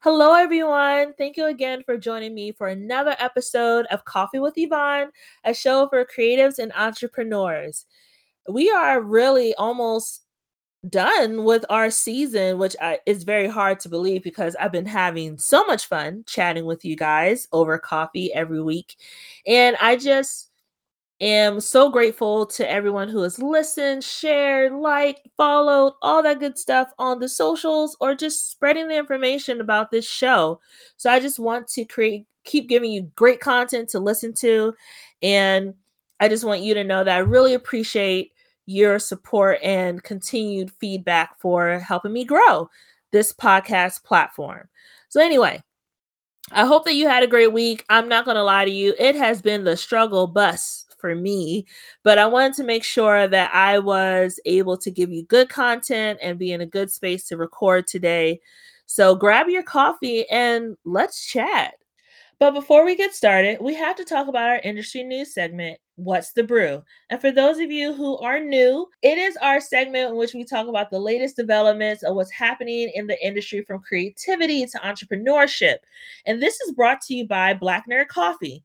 Hello, everyone. Thank you again for joining me for another episode of Coffee with Yvonne, a show for creatives and entrepreneurs. We are really almost done with our season, which I, is very hard to believe because I've been having so much fun chatting with you guys over coffee every week. And I just am so grateful to everyone who has listened, shared, liked, followed, all that good stuff on the socials or just spreading the information about this show. So I just want to create keep giving you great content to listen to and I just want you to know that I really appreciate your support and continued feedback for helping me grow this podcast platform. So anyway, I hope that you had a great week. I'm not going to lie to you. It has been the struggle bus for me. But I wanted to make sure that I was able to give you good content and be in a good space to record today. So grab your coffee and let's chat. But before we get started, we have to talk about our industry news segment, What's the Brew? And for those of you who are new, it is our segment in which we talk about the latest developments of what's happening in the industry from creativity to entrepreneurship. And this is brought to you by Black Nerd Coffee.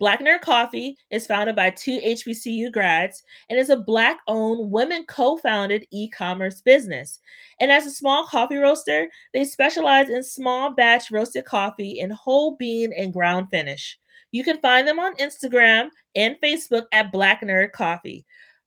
Black Nerd Coffee is founded by two HBCU grads and is a Black owned, women co founded e commerce business. And as a small coffee roaster, they specialize in small batch roasted coffee in whole bean and ground finish. You can find them on Instagram and Facebook at Black Nerd Coffee.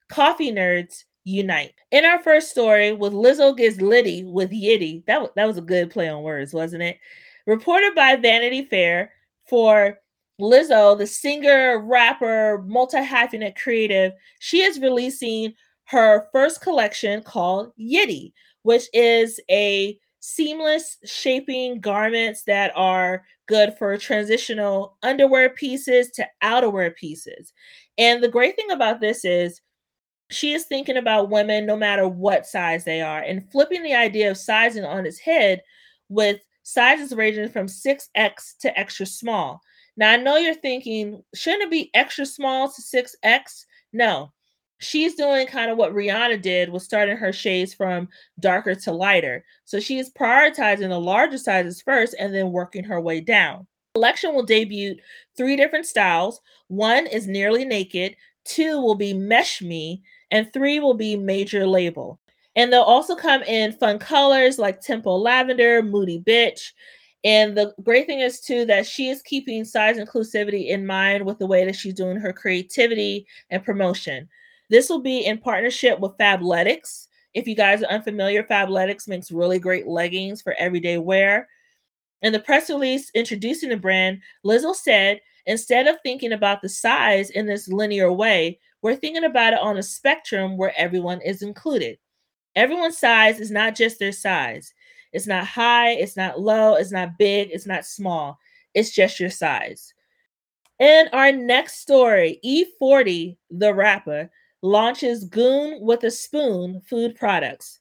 Coffee nerds unite. In our first story, with Lizzo gets litty with Yitty, that, that was a good play on words, wasn't it? Reported by Vanity Fair for Lizzo, the singer, rapper, multi hyphenate creative, she is releasing her first collection called Yitty, which is a seamless shaping garments that are good for transitional underwear pieces to outerwear pieces. And the great thing about this is she is thinking about women no matter what size they are and flipping the idea of sizing on its head with sizes ranging from 6x to extra small. Now, I know you're thinking, shouldn't it be extra small to 6X? No. She's doing kind of what Rihanna did was starting her shades from darker to lighter. So she is prioritizing the larger sizes first and then working her way down. Collection will debut three different styles. One is nearly naked, two will be mesh me, and three will be major label. And they'll also come in fun colors like Tempo Lavender, Moody Bitch, and the great thing is too that she is keeping size inclusivity in mind with the way that she's doing her creativity and promotion. This will be in partnership with Fabletics. If you guys are unfamiliar, Fabletics makes really great leggings for everyday wear. In the press release introducing the brand, Lizzo said, instead of thinking about the size in this linear way, we're thinking about it on a spectrum where everyone is included. Everyone's size is not just their size. It's not high, it's not low, it's not big, it's not small. It's just your size. And our next story E40, the rapper, launches Goon with a Spoon food products.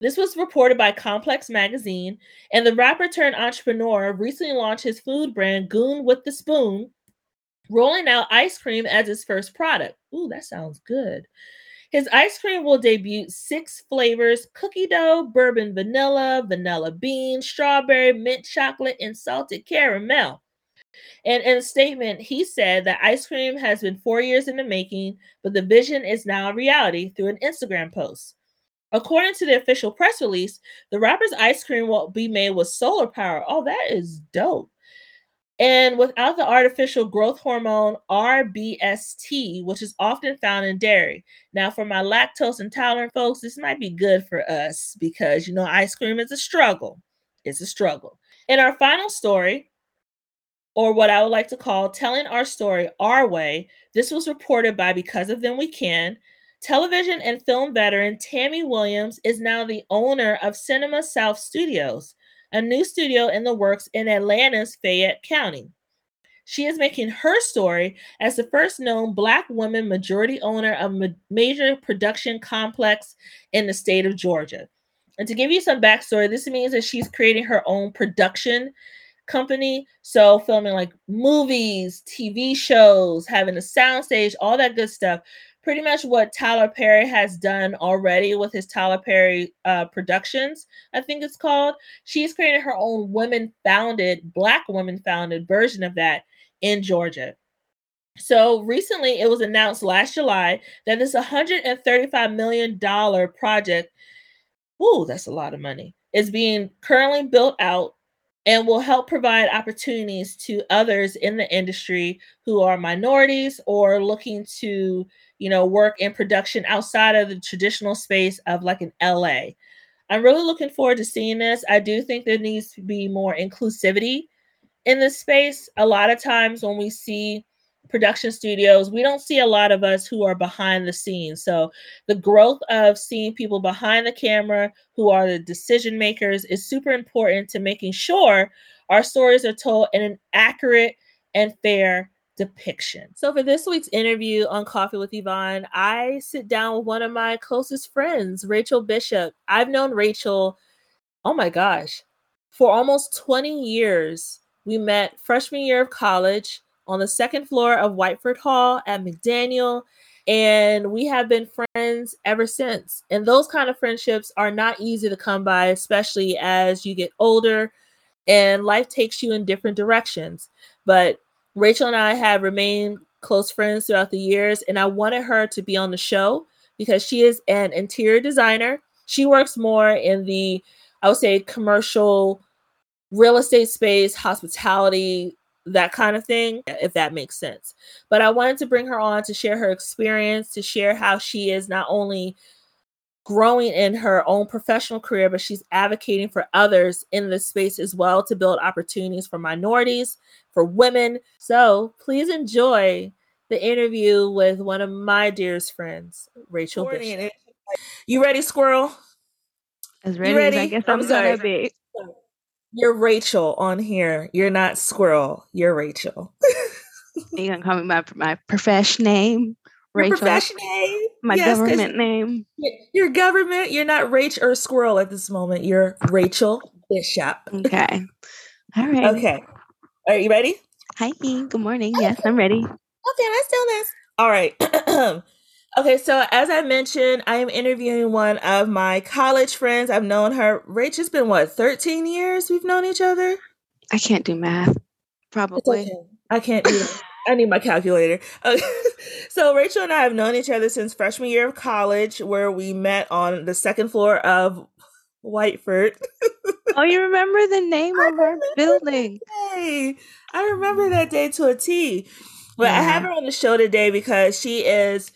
This was reported by Complex Magazine, and the rapper turned entrepreneur recently launched his food brand Goon with the Spoon, rolling out ice cream as his first product. Ooh, that sounds good. His ice cream will debut six flavors cookie dough, bourbon vanilla, vanilla bean, strawberry, mint chocolate, and salted caramel. And in a statement, he said that ice cream has been four years in the making, but the vision is now a reality through an Instagram post. According to the official press release, the rapper's ice cream will be made with solar power. Oh, that is dope and without the artificial growth hormone RBST, which is often found in dairy. Now, for my lactose intolerant folks, this might be good for us because you know ice cream is a struggle. It's a struggle. In our final story, or what I would like to call telling our story our way, this was reported by Because of Them We Can. Television and film veteran Tammy Williams is now the owner of Cinema South Studios a new studio in the works in Atlanta's Fayette County. She is making her story as the first known Black woman majority owner of a major production complex in the state of Georgia. And to give you some backstory, this means that she's creating her own production company. So filming like movies, TV shows, having a soundstage, all that good stuff. Pretty much what Tyler Perry has done already with his Tyler Perry uh, Productions, I think it's called. She's created her own women founded, Black women founded version of that in Georgia. So recently, it was announced last July that this $135 million project, ooh, that's a lot of money, is being currently built out and will help provide opportunities to others in the industry who are minorities or looking to, you know, work in production outside of the traditional space of like an LA. I'm really looking forward to seeing this. I do think there needs to be more inclusivity in this space. A lot of times when we see production studios, we don't see a lot of us who are behind the scenes. So the growth of seeing people behind the camera who are the decision makers is super important to making sure our stories are told in an accurate and fair depiction. So for this week's interview on Coffee with Yvonne, I sit down with one of my closest friends, Rachel Bishop. I've known Rachel, oh my gosh, for almost 20 years. We met freshman year of college on the second floor of Whiteford Hall at McDaniel. And we have been friends ever since. And those kind of friendships are not easy to come by, especially as you get older and life takes you in different directions. But Rachel and I have remained close friends throughout the years, and I wanted her to be on the show because she is an interior designer. She works more in the, I would say, commercial real estate space, hospitality, that kind of thing, if that makes sense. But I wanted to bring her on to share her experience, to share how she is not only growing in her own professional career, but she's advocating for others in this space as well to build opportunities for minorities, for women. So please enjoy the interview with one of my dearest friends, Rachel Bishop. You ready, Squirrel? As ready, ready? as I guess I'm, I'm gonna be. You're Rachel on here. You're not Squirrel. You're Rachel. you gonna call me my my profession name? Rachel. Profession name? My yes, government name. Your government. You're not Rach or Squirrel at this moment. You're Rachel Bishop. Okay. All right. Okay. Are you ready? Hi. Good morning. Yes, I'm ready. Okay, let's do this. All right. Okay, so as I mentioned, I am interviewing one of my college friends. I've known her. Rach, it's been what, 13 years we've known each other? I can't do math. Probably. Okay. I can't do I need my calculator. Okay. so Rachel and I have known each other since freshman year of college, where we met on the second floor of Whiteford. oh, you remember the name of our building? Hey, I remember that day to a T. But yeah. I have her on the show today because she is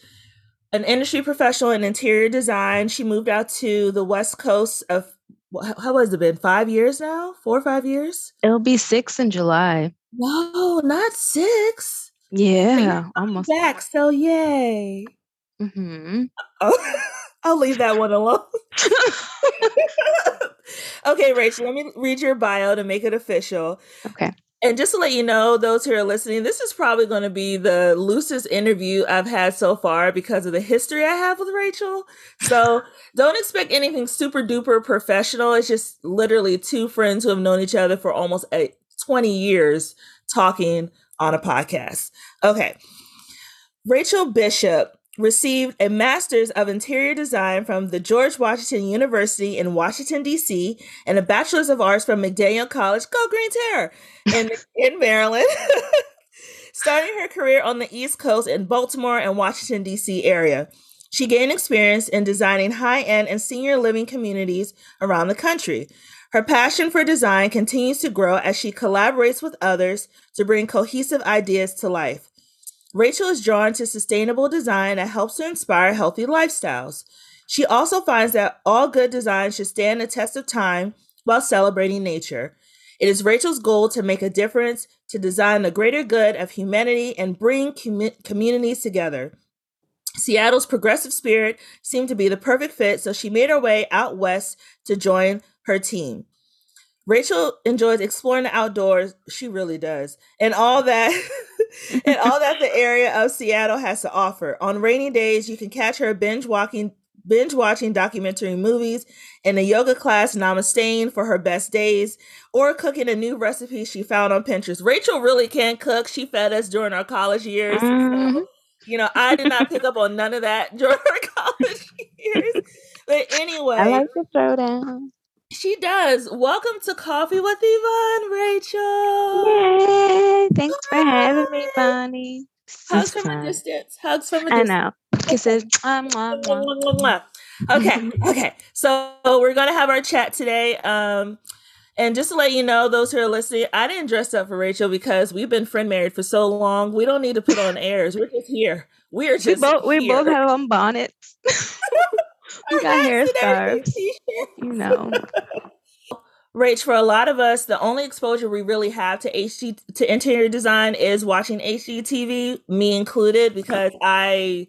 an industry professional in interior design. She moved out to the West Coast of how has it been? Five years now? Four or five years? It'll be six in July. No, not six. Yeah, almost back. So yay. Mm-hmm. Oh, I'll leave that one alone. okay, Rachel, let me read your bio to make it official. Okay. And just to let you know, those who are listening, this is probably going to be the loosest interview I've had so far because of the history I have with Rachel. So don't expect anything super duper professional. It's just literally two friends who have known each other for almost eight, 20 years talking on a podcast. Okay. Rachel Bishop received a master's of interior design from the George Washington University in Washington D.C. and a bachelor's of arts from McDaniel College, go Green Terror, in in Maryland. Starting her career on the East Coast in Baltimore and Washington D.C. area. She gained experience in designing high-end and senior living communities around the country. Her passion for design continues to grow as she collaborates with others to bring cohesive ideas to life. Rachel is drawn to sustainable design that helps to inspire healthy lifestyles. She also finds that all good design should stand the test of time while celebrating nature. It is Rachel's goal to make a difference, to design the greater good of humanity, and bring com- communities together. Seattle's progressive spirit seemed to be the perfect fit, so she made her way out west to join her team. Rachel enjoys exploring the outdoors. She really does. And all that and all that the area of Seattle has to offer. On rainy days, you can catch her binge walking binge watching documentary movies, in a yoga class namasteing for her best days, or cooking a new recipe she found on Pinterest. Rachel really can cook. She fed us during our college years. Mhm. So, you know, I did not pick up on none of that during our college years. But anyway, I like the throwdown. She does. Welcome to Coffee with Yvonne, Rachel. Yay! Thanks for having me, Vonnie. Hugs from a distance. Hugs from a distance. I know. Kisses. Okay, okay. So we're gonna have our chat today. Um, and just to let you know, those who are listening, I didn't dress up for Rachel because we've been friend married for so long. We don't need to put on airs. We're just here. We're We just both we both have on bonnets. Our got hair hats and everything, scarves. You know. Rach, for a lot of us, the only exposure we really have to HG to interior design is watching HGTV, me included, because I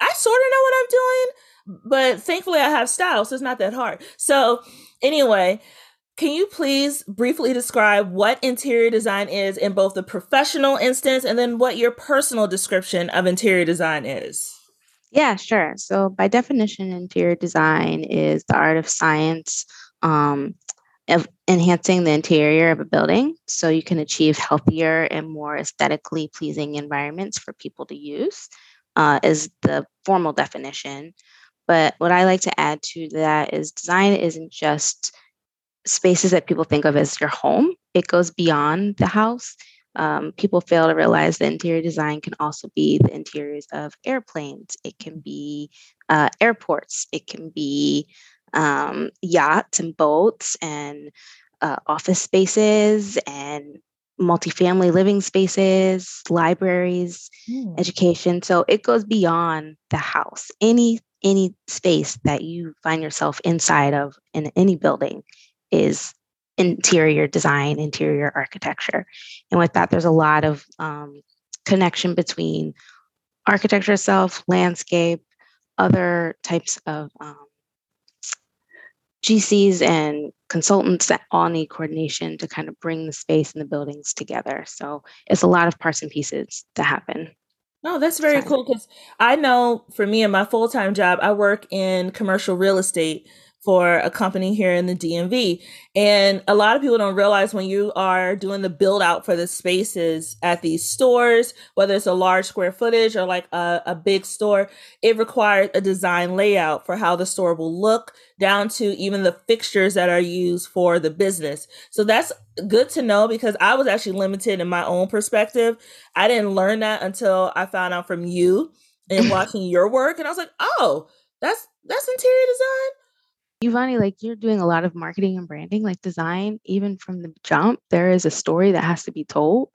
I sort of know what I'm doing, but thankfully I have style, so it's not that hard. So anyway, can you please briefly describe what interior design is in both the professional instance and then what your personal description of interior design is? Yeah, sure. So, by definition, interior design is the art of science um, of enhancing the interior of a building so you can achieve healthier and more aesthetically pleasing environments for people to use, uh, is the formal definition. But what I like to add to that is design isn't just spaces that people think of as your home, it goes beyond the house um, people fail to realize that interior design can also be the interiors of airplanes. It can be uh, airports. It can be um, yachts and boats and uh, office spaces and multifamily living spaces, libraries, education. So it goes beyond the house. Any any space that you find yourself inside of in any building is interior design, interior architecture. And with that, there's a lot of um, connection between architecture itself, landscape, other types of um, GCs and consultants that all need coordination to kind of bring the space and the buildings together. So it's a lot of parts and pieces to happen. No, that's very Sorry. cool because I know for me in my full time job, I work in commercial real estate for a company here in the DMV. And a lot of people don't realize when you are doing the build out for the spaces at these stores, whether it's a large square footage or like a, a big store, it requires a design layout for how the store will look, down to even the fixtures that are used for the business. So that's good to know because I was actually limited in my own perspective. I didn't learn that until I found out from you and watching your work. And I was like, oh, that's that's interior design. Ivani, like you're doing a lot of marketing and branding, like design, even from the jump, there is a story that has to be told.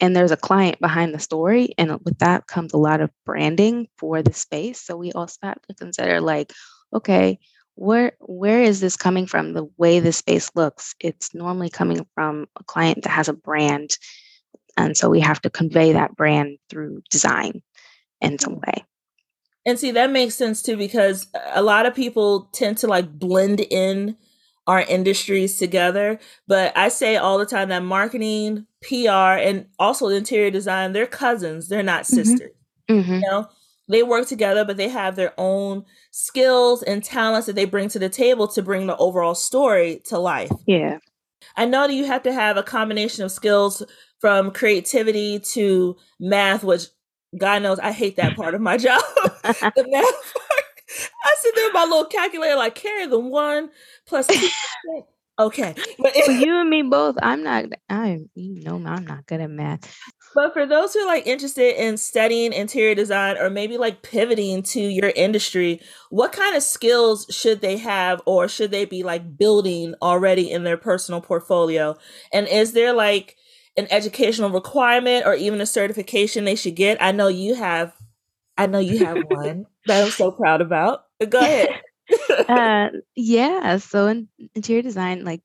And there's a client behind the story. And with that comes a lot of branding for the space. So we also have to consider like, okay, where where is this coming from? The way the space looks, it's normally coming from a client that has a brand. And so we have to convey that brand through design in some mm. way. And see, that makes sense too because a lot of people tend to like blend in our industries together. But I say all the time that marketing, PR, and also interior design, they're cousins, they're not Mhm. sisters. Mhm. You know, they work together, but they have their own skills and talents that they bring to the table to bring the overall story to life. Yeah. I know that you have to have a combination of skills from creativity to math, which God knows I hate that part of my job. the math part. I sit there with my little calculator, like carry the one plus two. percent. Okay. But, Well, you and me both. I'm not. I'm you know I'm not good at math. but for those who are like interested in studying interior design or maybe like pivoting to your industry, what kind of skills should they have or should they be like building already in their personal portfolio? And is there like an educational requirement or even a certification they should get? I know you have I know you have one that I'm so proud about. Go ahead. uh, yeah. So in interior design, like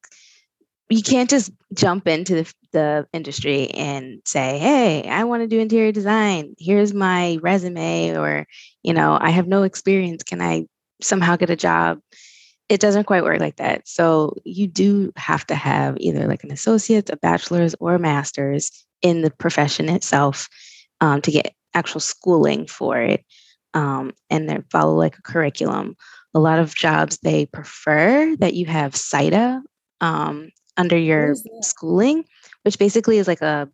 you can't just jump into the, the industry and say, "Hey, I want to do interior design. Here's my resume," or you know, "I have no experience. Can I somehow get a job?" It doesn't quite work like that. So you do have to have either like an associate's, a bachelor's, or a master's in the profession itself um, to get actual schooling for it. um, and then follow like a curriculum. A lot of jobs they prefer that you have CIDA um, under your schooling, which basically is like a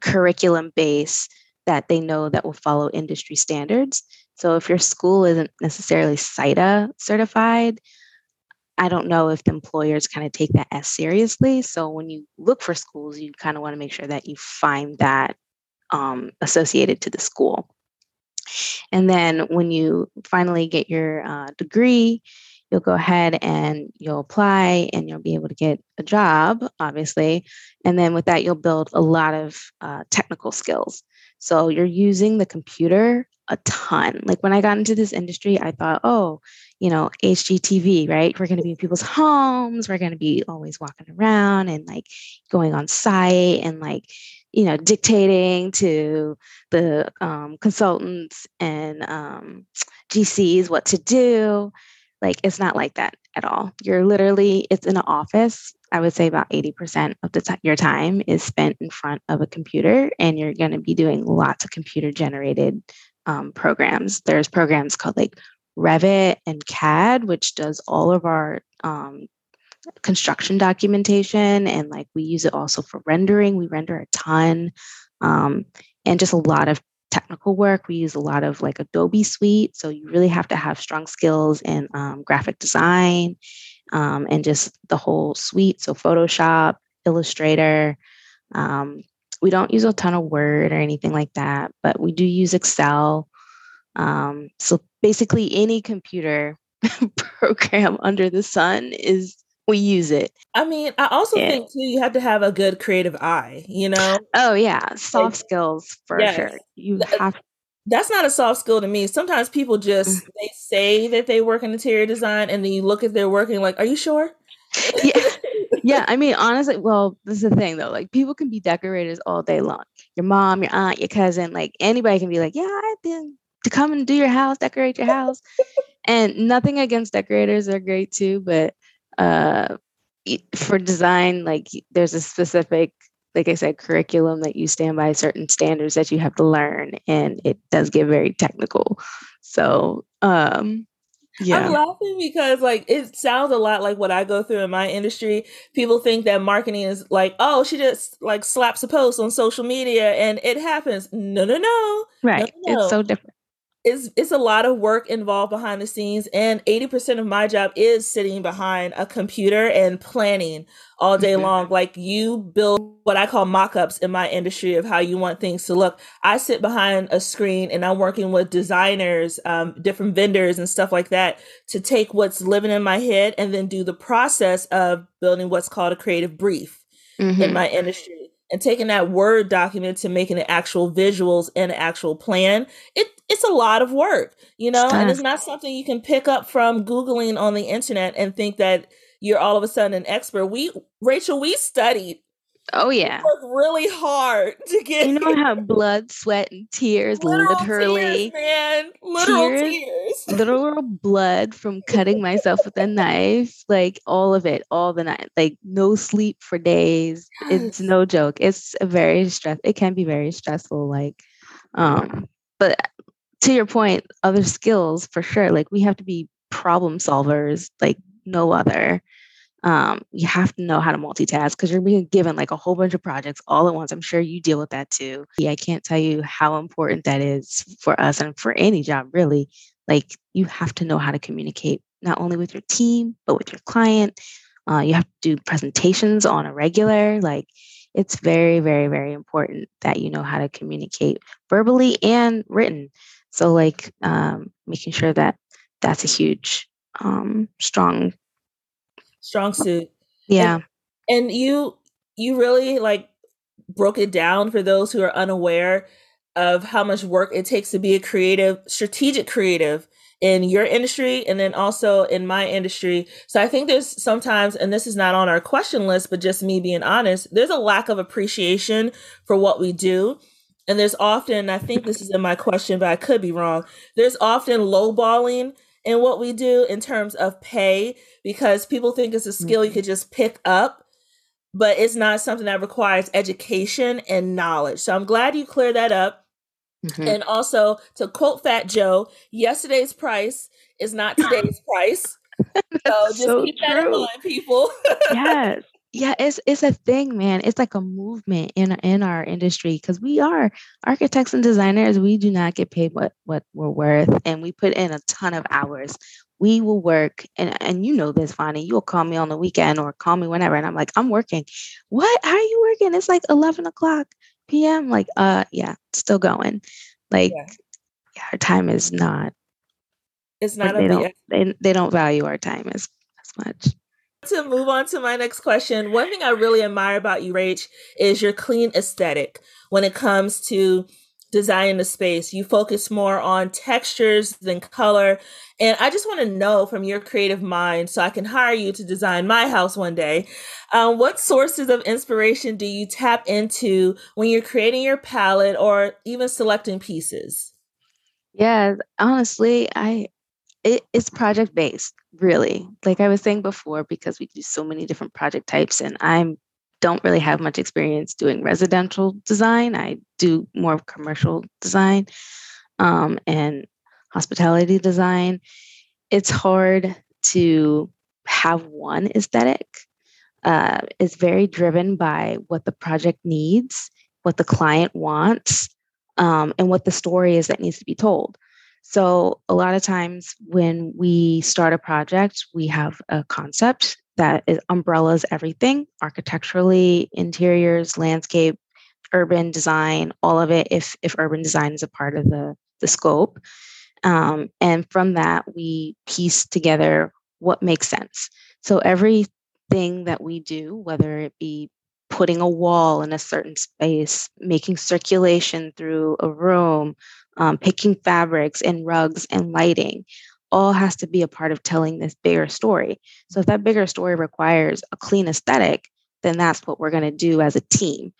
curriculum base that they know that will follow industry standards. So if your school isn't necessarily CIDA certified, I don't know if the employers kind of take that as seriously. So when you look for schools, you kind of want to make sure that you find that um, associated to the school. And then when you finally get your uh, degree, you'll go ahead and you'll apply and you'll be able to get a job, obviously. And then with that, you'll build a lot of uh, technical skills. So you're using the computer a ton. Like when I got into this industry, I thought, oh, you know, HGTV, right? We're going to be in people's homes. We're going to be always walking around and like going on site and like, you know, dictating to the um, consultants and um, GCs what to do. Like it's not like that at all. You're literally, it's in an office. I would say about 80% of the t- your time is spent in front of a computer, and you're going to be doing lots of computer generated um, programs. There's programs called like Revit and CAD, which does all of our um, construction documentation, and like we use it also for rendering. We render a ton, um, and just a lot of technical work. We use a lot of like Adobe Suite. So you really have to have strong skills in um, graphic design um, and just the whole suite. So Photoshop, Illustrator. Um, we don't use a ton of Word or anything like that, but we do use Excel. Um, so basically, any computer program under the sun is we use it. I mean, I also yeah. think too you have to have a good creative eye, you know? Oh yeah, soft like, skills for yes. sure. You have that's not a soft skill to me. Sometimes people just mm. they say that they work in interior design and then you look at their working like, are you sure? yeah. yeah, I mean, honestly, well, this is the thing though. Like, people can be decorators all day long. Your mom, your aunt, your cousin, like anybody can be like, "Yeah, I've been to come and do your house, decorate your house." and nothing against decorators; they're great too. But uh, for design, like there's a specific, like I said, curriculum that you stand by certain standards that you have to learn, and it does get very technical. So, um, yeah. I'm laughing because like it sounds a lot like what I go through in my industry. People think that marketing is like, oh, she just like slaps a post on social media and it happens. No, no, no. Right. No, no. It's so different it's it's a lot of work involved behind the scenes and 80% of my job is sitting behind a computer and planning all day mm-hmm. long like you build what i call mock-ups in my industry of how you want things to look i sit behind a screen and i'm working with designers um, different vendors and stuff like that to take what's living in my head and then do the process of building what's called a creative brief mm-hmm. in my industry and taking that word document to making it actual visuals and an actual plan it it's a lot of work you know and it's not something you can pick up from googling on the internet and think that you're all of a sudden an expert we rachel we studied Oh yeah, really hard to get. You know how blood, sweat, and tears literal literally, tears, man, literal tears, tears. literal blood from cutting myself with a knife, like all of it, all the night, like no sleep for days. Yes. It's no joke. It's a very stress. It can be very stressful. Like, um, but to your point, other skills for sure. Like we have to be problem solvers, like no other um, you have to know how to multitask because you're being given like a whole bunch of projects all at once. I'm sure you deal with that too. Yeah, I can't tell you how important that is for us and for any job, really. Like, you have to know how to communicate not only with your team, but with your client. Uh, you have to do presentations on a regular. Like, it's very, very, very important that you know how to communicate verbally and written. So, like, um, making sure that that's a huge, um, strong strong suit. Yeah. And, and you you really like broke it down for those who are unaware of how much work it takes to be a creative, strategic creative in your industry and then also in my industry. So I think there's sometimes, and this is not on our question list, but just me being honest, there's a lack of appreciation for what we do. And there's often, I think this is in my question, but I could be wrong. There's often lowballing in what we do in terms of pay because people think it's a skill you mm-hmm. could just pick up, but it's not something that requires education and knowledge. So I'm glad you cleared that up. Mm-hmm. And also to quote Fat Joe, yesterday's price is not today's price. so just so keep true. that in mind, people. yes. Yeah, it's it's a thing, man. It's like a movement in in our industry because we are architects and designers. We do not get paid what what we're worth, and we put in a ton of hours. We will work, and and you know this, Vonnie. You'll call me on the weekend or call me whenever, and I'm like, I'm working. What? How are you working? It's like eleven o'clock p.m. Like, uh, yeah, still going. Like, yeah, yeah our time is not. It's not. They don't. They, they don't value our time as as much to move on to my next question, one thing I really admire about you, Rach, is your clean aesthetic when it comes to designing the space. You focus more on textures than color. And I just want to know from your creative mind, so I can hire you to design my house one day, um, what sources of inspiration do you tap into when you're creating your palette or even selecting pieces? Yeah, honestly, I it, it's project based really. Like i was saying before because we do so many different project types and i don't really have much experience doing residential design. I do more commercial design um, and hospitality design. It's hard to have one aesthetic uh, it's very driven by what the project needs what the client wants um, and what the story is that needs to be told so, a lot of times when we start a project, we have a concept that is umbrellas everything architecturally, interiors, landscape, urban design, all of it, if, if urban design is a part of the, the scope. Um, and from that, we piece together what makes sense. So, everything that we do, whether it be putting a wall in a certain space, making circulation through a room, um, picking fabrics and rugs and lighting all has to be a part of telling this bigger story. So if that bigger story requires a clean aesthetic, then that's what we're going to do as a team.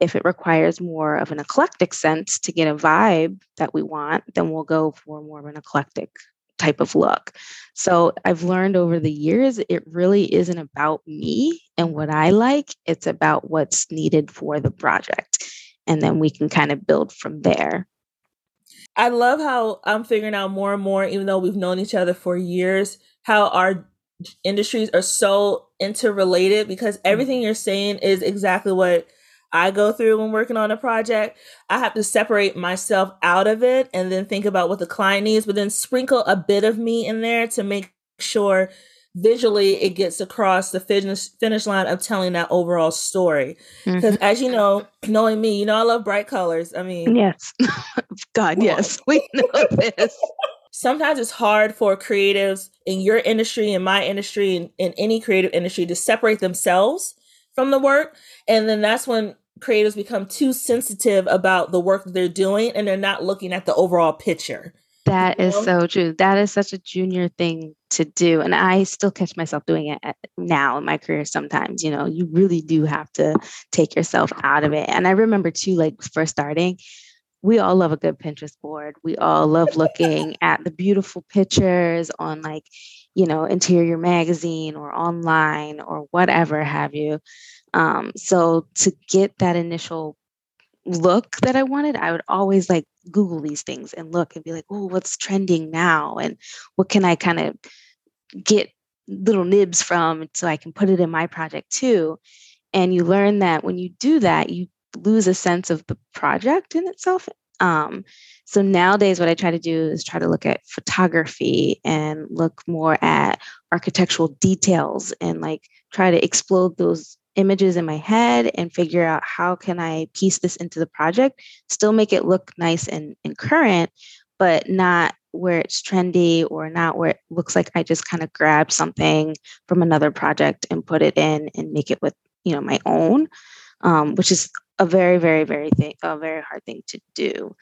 If it requires more of an eclectic sense to get a vibe that we want, then we'll go for more of an eclectic type of look. So I've learned over the years, it really isn't about me and what I like, it's about what's needed for the project. And then we can kind of build from there. I love how I'm figuring out more and more, even though we've known each other for years, how our industries are so interrelated because mm-hmm. everything you're saying is exactly what I go through when working on a project. I have to separate myself out of it and then think about what the client needs, but then sprinkle a bit of me in there to make sure visually it gets across the finish finish line of telling that overall story. Because mm-hmm. as you know knowing me you know i love bright colors. I mean yes. God yes. We know this. Sometimes it's hard for creatives in your industry in my industry in, in any creative industry to separate themselves from the work. And then that's when creatives become too sensitive about the work that they're doing and they're not looking at the overall picture that is so true. That is such a junior thing to do. And I still catch myself doing it now in my career sometimes. You know, you really do have to take yourself out of it. And I remember too, like first starting, we all love a good Pinterest board. We all love looking at the beautiful pictures on like, you know, interior magazine or online or whatever have you. Um, so to get that initial look that I wanted, I would always like Google these things and look and be like, oh, what's trending now? And what can I kind of get little nibs from so I can put it in my project too? And you learn that when you do that, you lose a sense of the project in itself. Um, so nowadays, what I try to do is try to look at photography and look more at architectural details and like try to explode those images in my head and figure out how can I piece this into the project, still make it look nice and, and current, but not where it's trendy or not where it looks like I just kind of grab something from another project and put it in and make it with, you know, my own, um, which is a very, very, very thing, a very hard thing to do.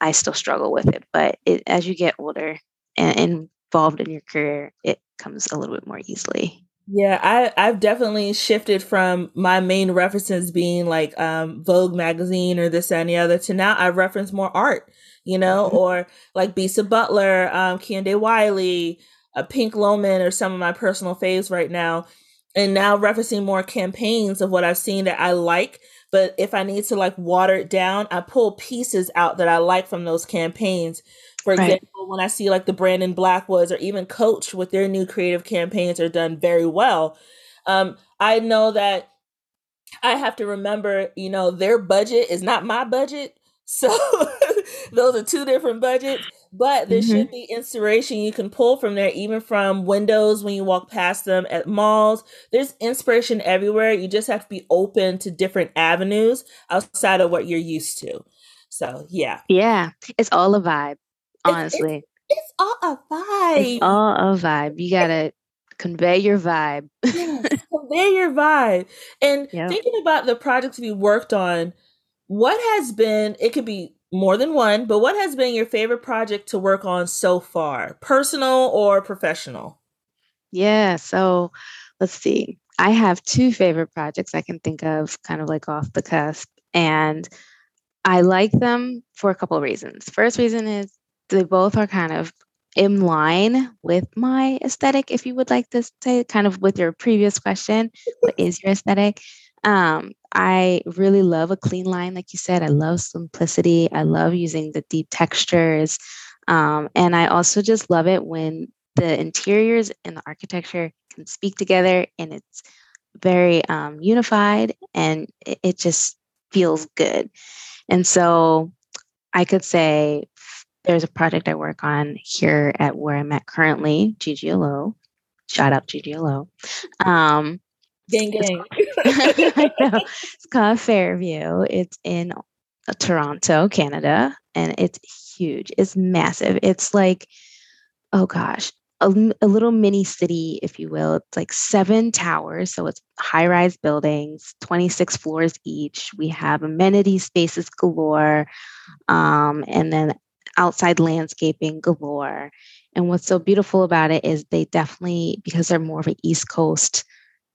I still struggle with it, but it, as you get older and involved in your career, it comes a little bit more easily. Yeah, I I've definitely shifted from my main references being like um Vogue magazine or this and the other to now I reference more art, you know, mm-hmm. or like Bisa Butler, um Kehinde Wiley, uh, Pink Loman or some of my personal faves right now. And now referencing more campaigns of what I've seen that I like, but if I need to like water it down, I pull pieces out that I like from those campaigns. For example, when I see like the Brandon Blackwoods or even Coach with their new creative campaigns are done very well. Um, I know that I have to remember, you know, their budget is not my budget. So those are two different budgets, but there mm-hmm. should be inspiration you can pull from there, even from windows when you walk past them at malls. There's inspiration everywhere. You just have to be open to different avenues outside of what you're used to. So, yeah. Yeah. It's all a vibe, honestly. It's, it's, it's all a vibe. It's all a vibe. You got to convey your vibe. yes, convey your vibe. And yep. thinking about the projects we worked on, what has been, it could be more than one, but what has been your favorite project to work on so far, personal or professional? Yeah, so let's see. I have two favorite projects I can think of kind of like off the cusp. And I like them for a couple of reasons. First reason is they both are kind of in line with my aesthetic, if you would like to say, kind of with your previous question, what is your aesthetic? Um, I really love a clean line, like you said. I love simplicity. I love using the deep textures. Um, and I also just love it when the interiors and the architecture can speak together and it's very um, unified and it, it just feels good. And so I could say there's a project I work on here at where I'm at currently, GGLO. Shout out GGLO. Um, gang. It's called Fairview. It's in Toronto, Canada, and it's huge. It's massive. It's like, oh gosh, a, a, little mini city, if you will. It's like seven towers. So it's high rise buildings, 26 floors each. We have amenity spaces galore. Um, and then outside landscaping galore. And what's so beautiful about it is they definitely, because they're more of an East Coast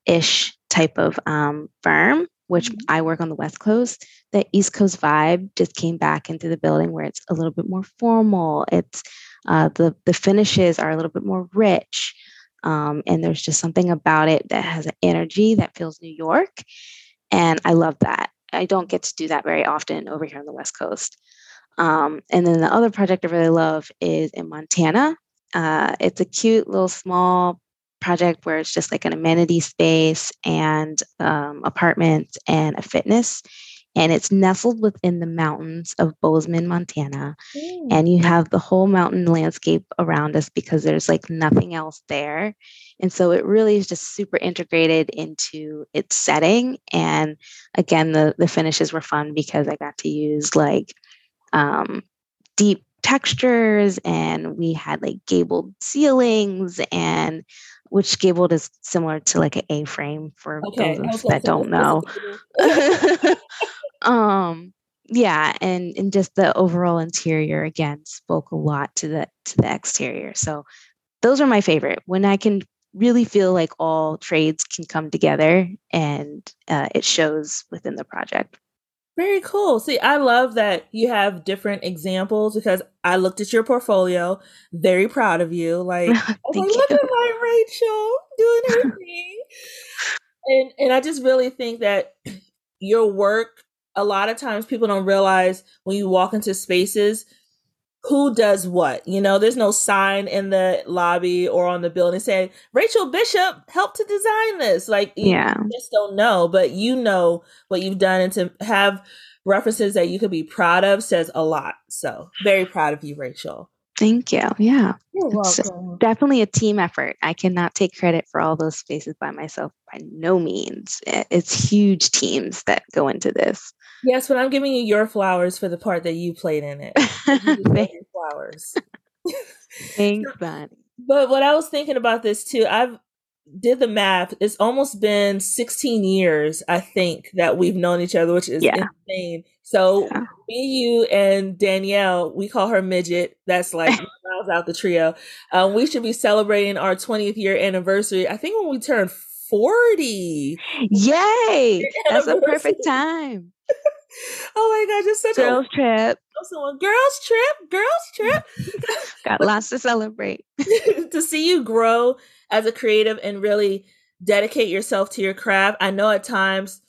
ish type of um, firm, which mm-hmm. I work on the West Coast, the East Coast vibe just came back into the building where it's a little bit more formal. It's uh, the the finishes are a little bit more rich, um, and there's just something about it that has an energy that feels New York, and I love that. I don't get to do that very often over here on the West Coast. Um, and then the other project I really love is in Montana. Uh, it's a cute little small project where it's just like an amenity space and um, apartments and a fitness. And it's nestled within the mountains of Bozeman, Montana. Mm. And you have the whole mountain landscape around us because there's like nothing else there. And so it really is just super integrated into its setting. And again, the, the finishes were fun because I got to use like um, deep textures and we had like gabled ceilings and which gabled is similar to like an A-frame for okay. those that don't know. um yeah, and and just the overall interior again spoke a lot to the to the exterior. So those are my favorite when I can really feel like all trades can come together and uh, it shows within the project. Very cool. See, I love that you have different examples because I looked at your portfolio. Very proud of you. Like, I was like, look at my Rachel doing her thing. and and I just really think that your work. A lot of times, people don't realize when you walk into spaces, who does what. You know, there's no sign in the lobby or on the building saying Rachel Bishop helped to design this. Like, yeah, you just don't know, but you know what you've done, and to have references that you could be proud of says a lot. So, very proud of you, Rachel. Thank you. Yeah. You're welcome. definitely a team effort. I cannot take credit for all those spaces by myself by no means. It's huge teams that go into this. Yes, but I'm giving you your flowers for the part that you played in it. Thanks. flowers. Thanks, Vonnie. But what I was thinking about this too, I've did the math. It's almost been 16 years, I think, that we've known each other, which is yeah. insane. So yeah. me, you, and Danielle, we call her midget. That's like miles out the trio. Um, we should be celebrating our 20th year anniversary. I think when we turn 40. Yay! That's a perfect time. oh my gosh, it's such girls a trip. Someone, girls trip, girls trip. Got lots to celebrate. to see you grow as a creative and really dedicate yourself to your craft. I know at times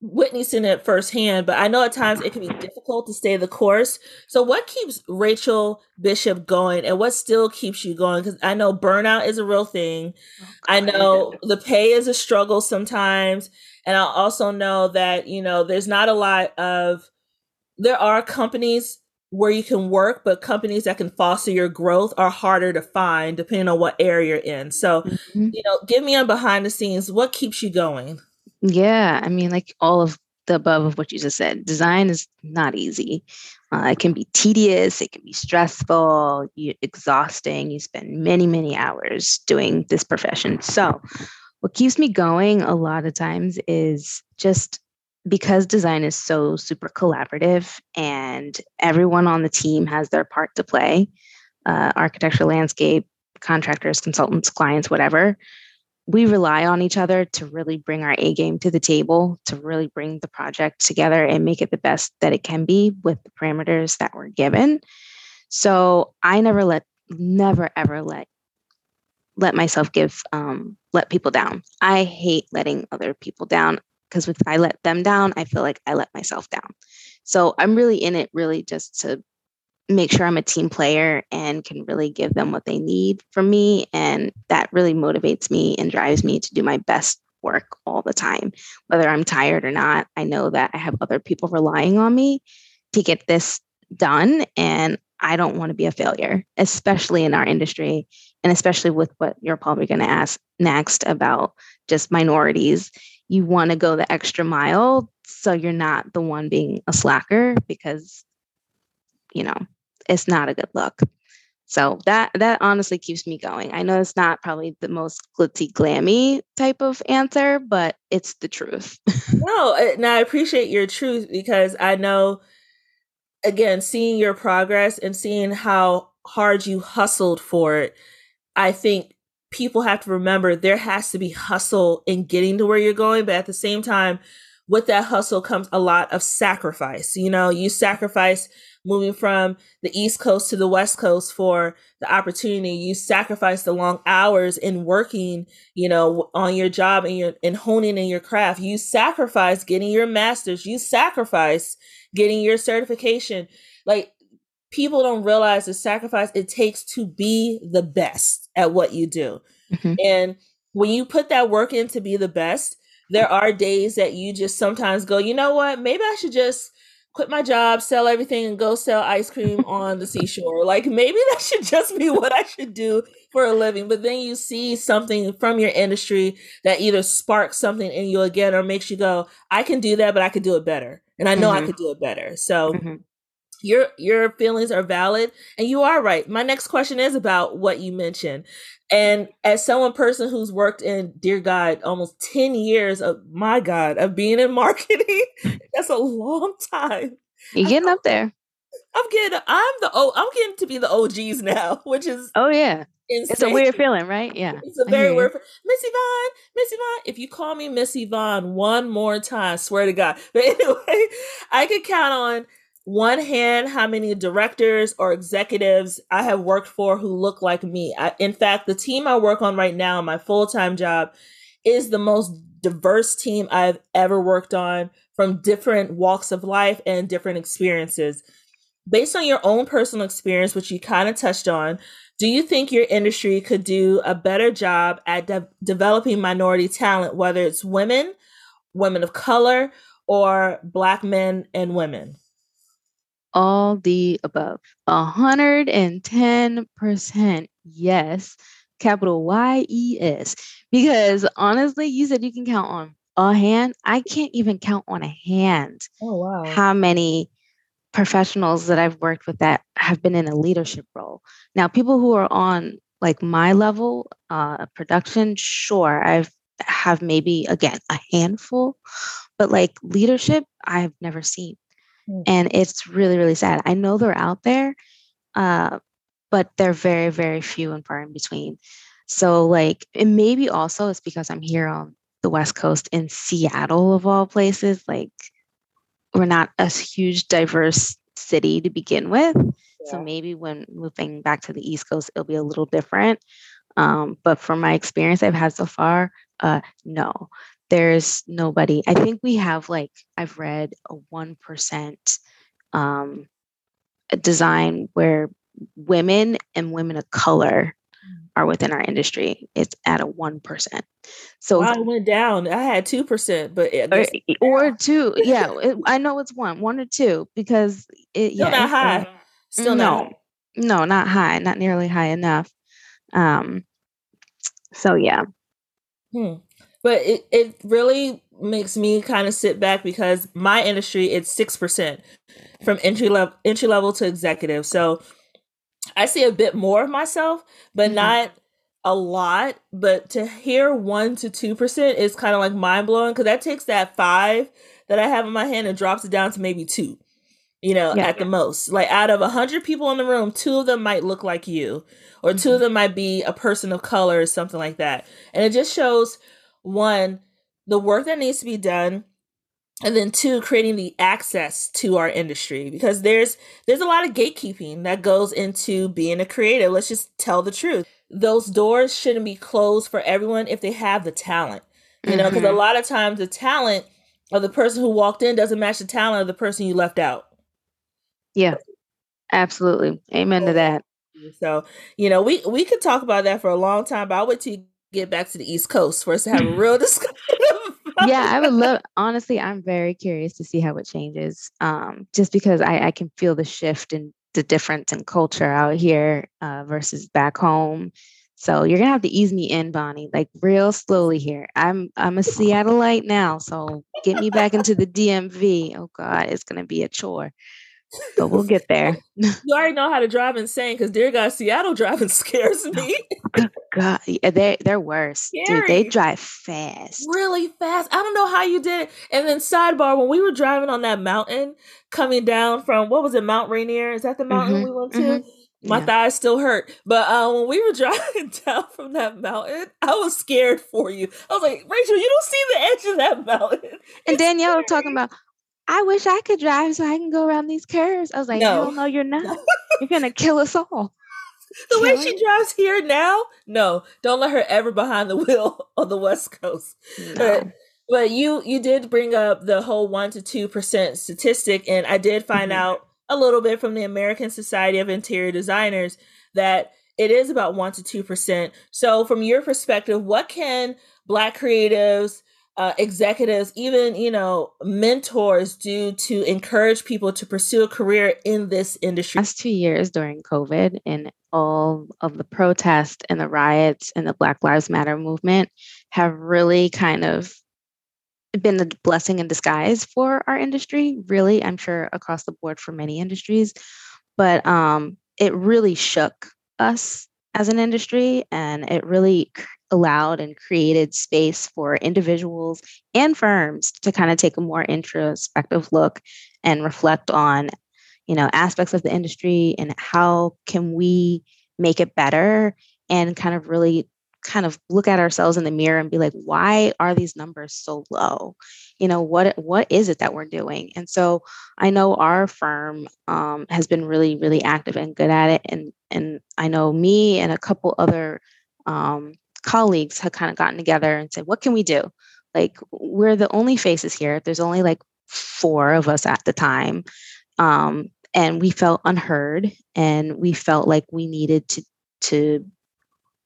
witnessing it firsthand, but I know at times it can be difficult to stay the course. So, what keeps Rachel Bishop going, and what still keeps you going? Because I know burnout is a real thing. Oh, I know the pay is a struggle sometimes, and I also know that you know there's not a lot of. There are companies where you can work, but companies that can foster your growth are harder to find depending on what area you're in. So, mm-hmm. you know, give me on behind the scenes. What keeps you going? Yeah, I mean, like all of the above of what you just said, design is not easy. Uh, it can be tedious, it can be stressful, you, exhausting. You spend many, many hours doing this profession. So, what keeps me going a lot of times is just because design is so super collaborative and everyone on the team has their part to play uh, architecture, landscape, contractors, consultants, clients, whatever we rely on each other to really bring our A game to the table, to really bring the project together and make it the best that it can be with the parameters that we're given. So I never let, never ever let, let myself give, um, let people down. I hate letting other people down because if I let them down, I feel like I let myself down. So I'm really in it, really just to make sure I'm a team player and can really give them what they need from me. And that really motivates me and drives me to do my best work all the time. Whether I'm tired or not, I know that I have other people relying on me to get this done. And I don't want to be a failure, especially in our industry. And especially with what you're probably going to ask next about just minorities. You want to go the extra mile so you're not the one being a slacker because you know it's not a good look. So that that honestly keeps me going. I know it's not probably the most glitzy glammy type of answer, but it's the truth. no, eh, and I appreciate your truth because I know again, seeing your progress and seeing how hard you hustled for it, I think people have to remember there has to be hustle in getting to where you're going, but at the same time, with that hustle comes a lot of sacrifice. You know, you sacrifice moving from the East Coast to the West Coast for the opportunity. You sacrifice the long hours in working, you know, on your job and your and honing in your craft. You sacrifice getting your master's. You sacrifice getting your certification. Like people don't realize the sacrifice it takes to be the best at what you do. Mm-hmm. And when you put that work in to be the best, there are days that you just sometimes go, you know what, maybe I should just quit my job, sell everything, and go sell ice cream on the seashore. Like maybe that should just be what I should do for a living. But then you see something from your industry that either sparks something in you again or makes you go, I can do that, but I could do it better. And I know mm-hmm. I could do it better. So mm-hmm your your feelings are valid and you are right my next question is about what you mentioned and as someone person who's worked in dear god almost 10 years of my god of being in marketing that's a long time you're getting up there i'm getting i'm the oh i'm getting to be the og's now which is oh yeah Insane. It's a weird feeling, right? Yeah. It's a very weird Miss Yvonne, Miss Yvonne. If you call me Miss Yvonne one more time, swear to God. But anyway, I could count on one hand how many directors or executives I have worked for who look like me. I, in fact, the team I work on right now, my full time job, is the most diverse team I've ever worked on from different walks of life and different experiences. Based on your own personal experience, which you kind of touched on, do you think your industry could do a better job at de- developing minority talent, whether it's women, women of color, or Black men and women? All the above. 110% yes, capital Y E S. Because honestly, you said you can count on a hand. I can't even count on a hand. Oh, wow. How many professionals that I've worked with that have been in a leadership role. Now, people who are on like my level, uh, production, sure, I've have maybe again a handful, but like leadership, I've never seen. Mm. And it's really, really sad. I know they're out there, uh, but they're very, very few and far in between. So, like, and maybe also it's because I'm here on the West Coast in Seattle, of all places. Like, we're not a huge, diverse city to begin with. Yeah. So, maybe when moving back to the East Coast, it'll be a little different. Um, but from my experience I've had so far, uh, no, there's nobody. I think we have like I've read a one percent um, design where women and women of color mm. are within our industry. It's at a one percent. So I went down. I had two percent, but or, or, two. Yeah, it, I know it's one, one or two because it. Still yeah, not high. Still no, not. No, not high. Not nearly high enough. Um. So yeah. Hmm but it, it really makes me kind of sit back because my industry it's six percent from entry level entry level to executive. So I see a bit more of myself, but mm-hmm. not a lot. But to hear one to two percent is kind of like mind blowing because that takes that five that I have in my hand and drops it down to maybe two. You know, yeah. at the most. Like out of a hundred people in the room, two of them might look like you, or mm-hmm. two of mm-hmm. them might be a person of color or something like that. And it just shows one, the work that needs to be done and then two creating the access to our industry because there's there's a lot of gatekeeping that goes into being a creative let's just tell the truth. Those doors shouldn't be closed for everyone if they have the talent you know because mm-hmm. a lot of times the talent of the person who walked in doesn't match the talent of the person you left out. Yeah absolutely. Amen to that. So you know we we could talk about that for a long time but i would to get back to the East Coast for us to have a real discussion. yeah, I would love. Honestly, I'm very curious to see how it changes. Um, just because I, I can feel the shift and the difference in culture out here uh, versus back home. So you're gonna have to ease me in, Vonnie, like real slowly here. I'm I'm a Seattleite now, so get me back into the DMV. Oh God, it's gonna be a chore but we'll get there. you already know how to drive insane because dear God, Seattle driving scares me. God, they they're worse. Dude, they drive fast. Really fast. I don't know how you did it. And then sidebar, when we were driving on that mountain coming down from what was it, Mount Rainier? Is that the mountain mm-hmm, we went to? Mm-hmm. My yeah. thighs still hurt. But uh, when we were driving down from that mountain, I was scared for you. I was like, Rachel, you don't see the edge of that mountain. It's and Danielle scary. talking about, I wish I could drive so I can go around these curves. I was like, no, no, you're not. you're gonna kill us all. The way she drives here now, no, don't let her ever behind the wheel on the West Coast. No. But but you you did bring up the whole one to two percent statistic, and I did find mm-hmm. out a little bit from the American Society of Interior Designers that it is about one to two percent. So, from your perspective, what can Black creatives uh, executives, even you know mentors, do to encourage people to pursue a career in this industry? Last two years during COVID and all of the protests and the riots and the Black Lives Matter movement have really kind of been a blessing in disguise for our industry. Really, I'm sure across the board for many industries, but um, it really shook us as an industry and it really allowed and created space for individuals and firms to kind of take a more introspective look and reflect on you know aspects of the industry and how can we make it better and kind of really kind of look at ourselves in the mirror and be like why are these numbers so low you know what what is it that we're doing and so i know our firm um, has been really really active and good at it and and i know me and a couple other um, colleagues have kind of gotten together and said, what can we do? Like, we're the only faces here. There's only like four of us at the time. Um, and we felt unheard and we felt like we needed to, to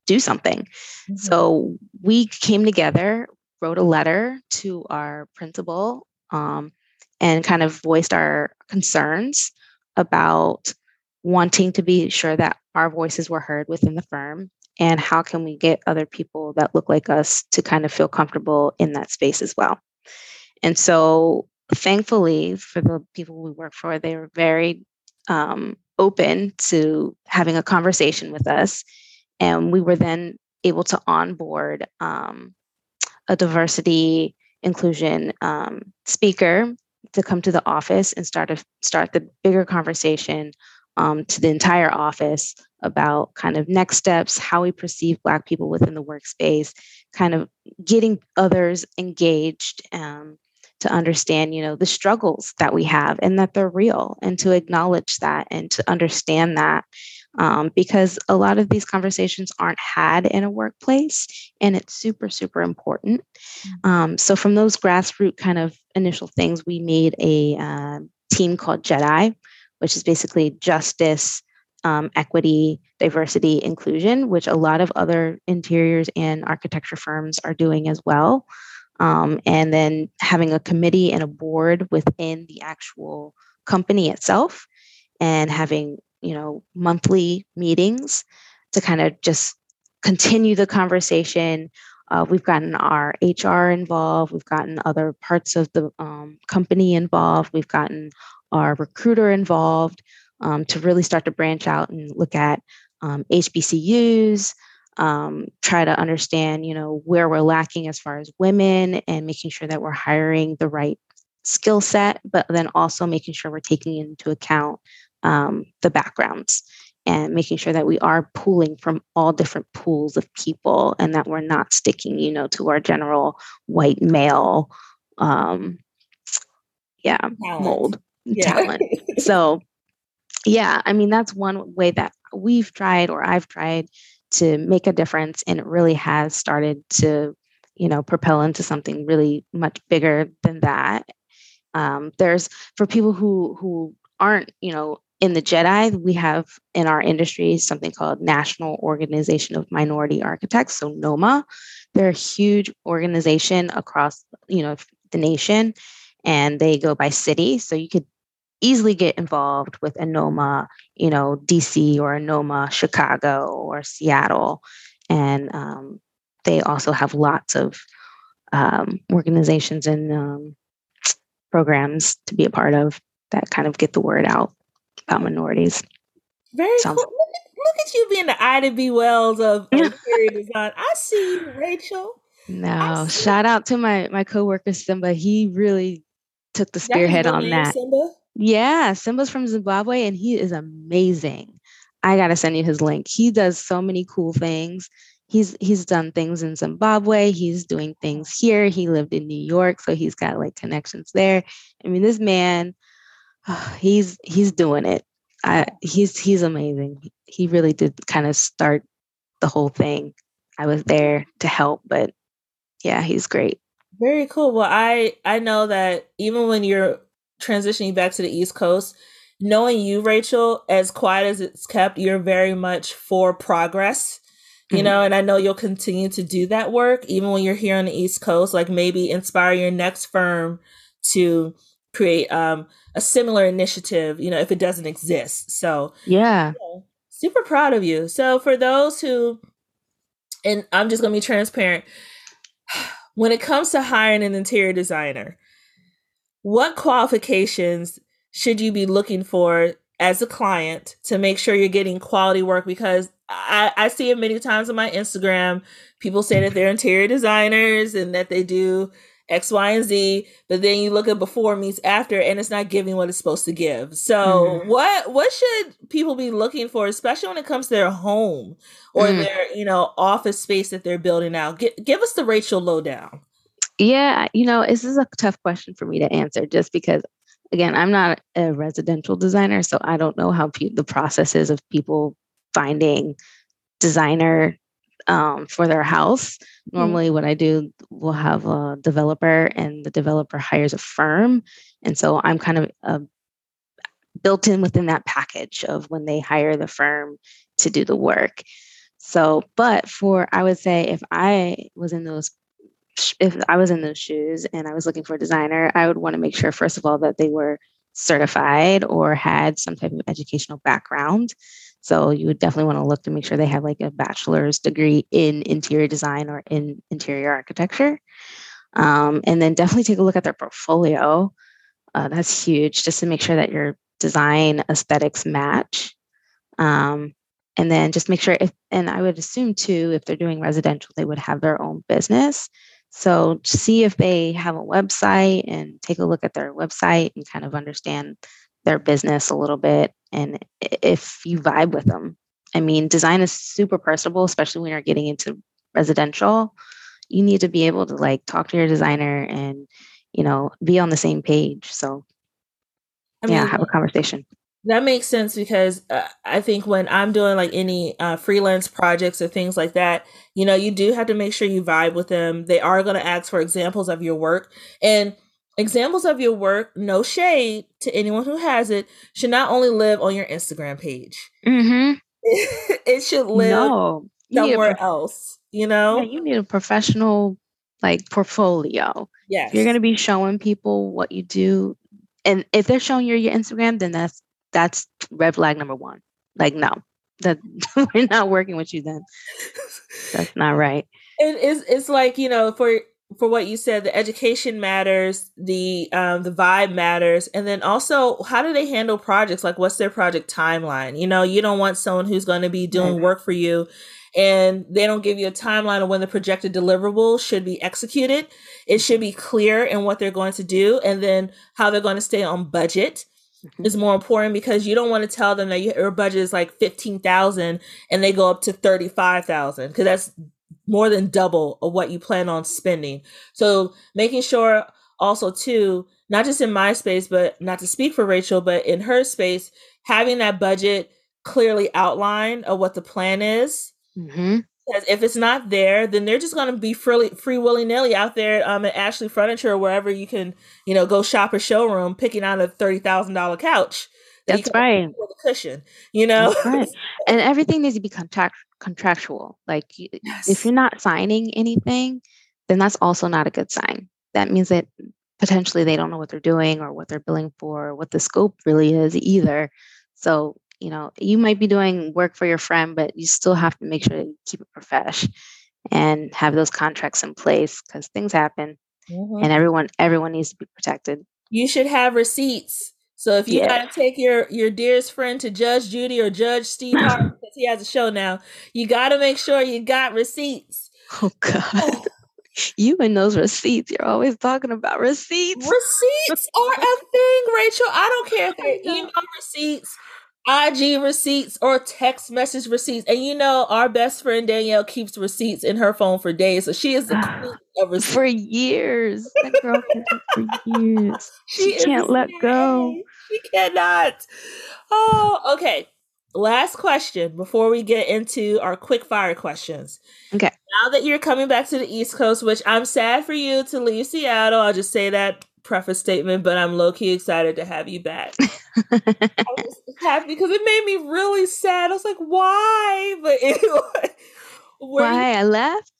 do something. Mm-hmm. So we came together, wrote a letter to our principal, um, and kind of voiced our concerns about wanting to be sure that our voices were heard within the firm and how can we get other people that look like us to kind of feel comfortable in that space as well and so thankfully for the people we work for they were very um, open to having a conversation with us and we were then able to onboard um, a diversity inclusion um, speaker to come to the office and start a start the bigger conversation um, to the entire office about kind of next steps, how we perceive Black people within the workspace, kind of getting others engaged um, to understand, you know, the struggles that we have and that they're real, and to acknowledge that and to understand that um, because a lot of these conversations aren't had in a workplace and it's super super important mm-hmm. um, so from those grassroots kind of initial things we made a uh, team called jedi which is basically justice um, equity diversity inclusion which a lot of other interiors and architecture firms are doing as well um, and then having a committee and a board within the actual company itself and having you know monthly meetings to kind of just continue the conversation. Uh, we've gotten our hr involved we've gotten other parts of the um, company involved we've gotten our recruiter involved um, to really start to branch out and look at um, hbcus um, try to understand you know where we're lacking as far as women and making sure that we're hiring the right skill set but then also making sure we're taking into account um, the backgrounds and making sure that we are pooling from all different pools of people and that we're not sticking you know to our general white male um yeah talent. mold yeah. talent so yeah i mean that's one way that we've tried or i've tried to make a difference and it really has started to you know propel into something really much bigger than that um, there's for people who who aren't you know in the Jedi, we have in our industry something called National Organization of Minority Architects, so NOMA. They're a huge organization across, you know, the nation, and they go by city. So you could easily get involved with a NOMA, you know, DC or a NOMA Chicago or Seattle, and um, they also have lots of um, organizations in um, programs to be a part of that kind of get the word out about minorities. Very Sounds- cool. Look at, look at, you being the Ida B. Wells of interior design. I see you, Rachel. No, shout out to my my coworker Simba. He really took the spearhead on that. Simba? Yeah, Simba's from Zimbabwe and he is amazing. I gotta send you his link. He does so many cool things. He's he's done things in Zimbabwe. He's doing things here. He lived in New York, so he's got like connections there. I mean, this man ah, he's he's doing it. I, he's he's amazing. He really did kind of start the whole thing. I was there to help, but yeah, he's great. Very cool. Well, I I know that even when you're transitioning back to the East Coast, knowing you, Rachel, as quiet as it's kept, you're very much for progress. You mm-hmm. know, and I know you'll continue to do that work even when you're here on the East Coast, like maybe inspire your next firm to create um, a similar initiative, you know, if it doesn't exist. So, yeah. You know, super proud of you. So, for those who, and I'm just going to be transparent, when it comes to hiring an interior designer, what qualifications should you be looking for as a client to make sure you're getting quality work? Because I, I see it many times on my Instagram. People say that they're interior designers and that they do X, Y, and Z, but then you look at before meets after and it's not giving what it's supposed to give. So mm-hmm. what what should people be looking for, especially when it comes to their home or mm-hmm. their, you know, office space that they're building out? G- give us the Rachel lowdown. Yeah, you know, this is a tough question for me to answer just because again, I'm not a residential designer, so I don't know how pe- the process is of people finding designer um, for their house. Mm-hmm. Normally, mm-hmm. what I do, we'll have a developer, and the developer hires a firm, and so I'm kind of uh, built in within that package of when they hire the firm to do the work. So, but for I would say if I was in those if I was in those shoes and I was looking for a designer, I would want to make sure first of all that they were certified or had some type of educational background so you would definitely want to look to make sure they have like a bachelor's degree in interior design or in interior architecture. Um, and then definitely take a look at their portfolio. Uh, that's huge just to make sure that your design aesthetics match. Um, and then just make sure if, and I would assume too, if they're doing residential, they would have their own business. So see if they have a website and take a look at their website and kind of understand their business a little bit and if you vibe with them. I mean, design is super personable, especially when you're getting into residential. You need to be able to like talk to your designer and, you know, be on the same page. So, I mean, yeah, have a conversation. That makes sense because uh, I think when I'm doing like any uh, freelance projects or things like that, you know, you do have to make sure you vibe with them. They are going to ask for examples of your work. And examples of your work, no shade to anyone who has it, should not only live on your Instagram page. Mm-hmm. it should live no, somewhere prof- else, you know? Yeah, you need a professional like portfolio. Yes. You're going to be showing people what you do. And if they're showing you your Instagram, then that's that's red flag number one. Like, no, that we're not working with you then. That's not right. It is it's like, you know, for for what you said, the education matters, the um, the vibe matters, and then also how do they handle projects? Like, what's their project timeline? You know, you don't want someone who's going to be doing right. work for you, and they don't give you a timeline of when the projected deliverable should be executed. It should be clear in what they're going to do, and then how they're going to stay on budget mm-hmm. is more important because you don't want to tell them that your budget is like 15,000 and they go up to 35,000 because that's more than double of what you plan on spending. So making sure also too, not just in my space, but not to speak for Rachel, but in her space, having that budget clearly outlined of what the plan is. Mm-hmm. Because if it's not there, then they're just going to be free, free willy nilly out there um, at Ashley Furniture or wherever you can, you know, go shop a showroom, picking out a thirty thousand dollar couch. That That's right. With a cushion, you know. Right. And everything needs to be contract contractual. Like, yes. if you're not signing anything, then that's also not a good sign. That means that potentially they don't know what they're doing or what they're billing for, or what the scope really is either. So you know, you might be doing work for your friend, but you still have to make sure that you keep it profesh and have those contracts in place because things happen mm-hmm. and everyone everyone needs to be protected. You should have receipts. So if you yeah. gotta take your your dearest friend to Judge Judy or Judge Steve Harvey, because he has a show now, you gotta make sure you got receipts. Oh God. Oh. you and those receipts. You're always talking about receipts. Receipts are a thing, Rachel. I don't care if they're email receipts, IG receipts or text message receipts. And you know, our best friend Danielle keeps receipts in her phone for days. So she is the queen of receipts. For years. That girl for years. She, she can't let go. She cannot. Oh, okay. Last question before we get into our quick fire questions. Okay. Now that you're coming back to the East Coast, which I'm sad for you to leave Seattle, I'll just say that preface statement, but I'm low key excited to have you back. I was happy because it made me really sad. I was like, why? But anyway, why you, I left?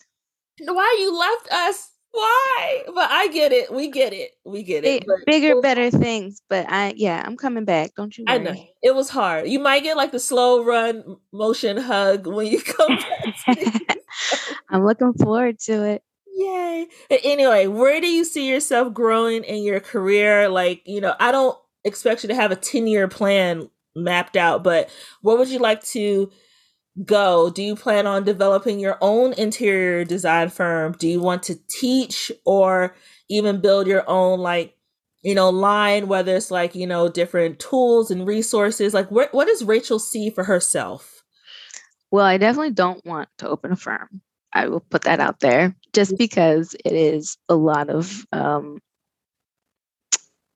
Why you left us? Why? But I get it. We get it. We get it. bigger, better things. But I, yeah, I'm coming back. Don't you? Worry. I know it was hard. You might get like the slow run motion hug when you come back. I'm looking forward to it. Yay. Anyway, where do you see yourself growing in your career? Like, you know, I don't expect you to have a 10 year plan mapped out, but where would you like to go? Do you plan on developing your own interior design firm? Do you want to teach or even build your own, like, you know, line, whether it's like, you know, different tools and resources? Like, what, what does Rachel see for herself? Well, I definitely don't want to open a firm. I will put that out there just because it is a lot of, um,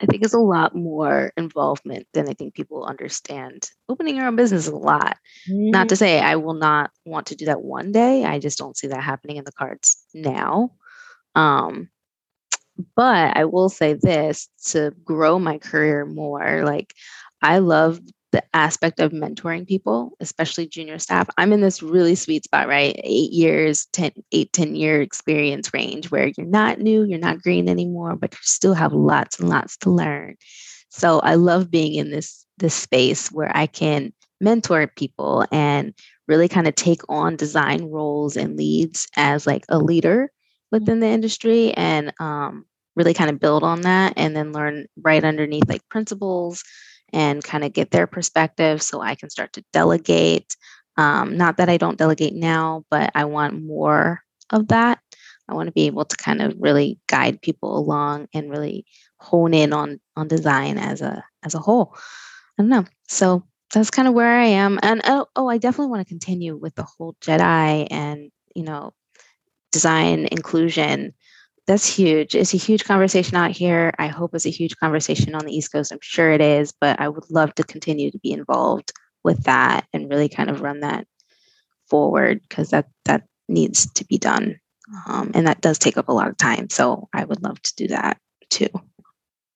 I think it's a lot more involvement than I think people understand. Opening your own business is a lot. Mm-hmm. Not to say I will not want to do that one day. I just don't see that happening in the cards now. Um, but I will say this to grow my career more. Like, I love the aspect of mentoring people, especially junior staff, I'm in this really sweet spot, right? Eight years, 10, eight, 10 year experience range where you're not new, you're not green anymore, but you still have lots and lots to learn. So I love being in this this space where I can mentor people and really kind of take on design roles and leads as like a leader within the industry and um, really kind of build on that and then learn right underneath like principles and kind of get their perspective so I can start to delegate. Um, not that I don't delegate now, but I want more of that. I want to be able to kind of really guide people along and really hone in on on design as a as a whole. I don't know. So that's kind of where I am. And oh, oh, I definitely want to continue with the whole Jedi and you know design inclusion that's huge. It's a huge conversation out here. I hope it's a huge conversation on the East Coast. I'm sure it is, but I would love to continue to be involved with that and really kind of run that forward because that that needs to be done. Um, and that does take up a lot of time. So I would love to do that too.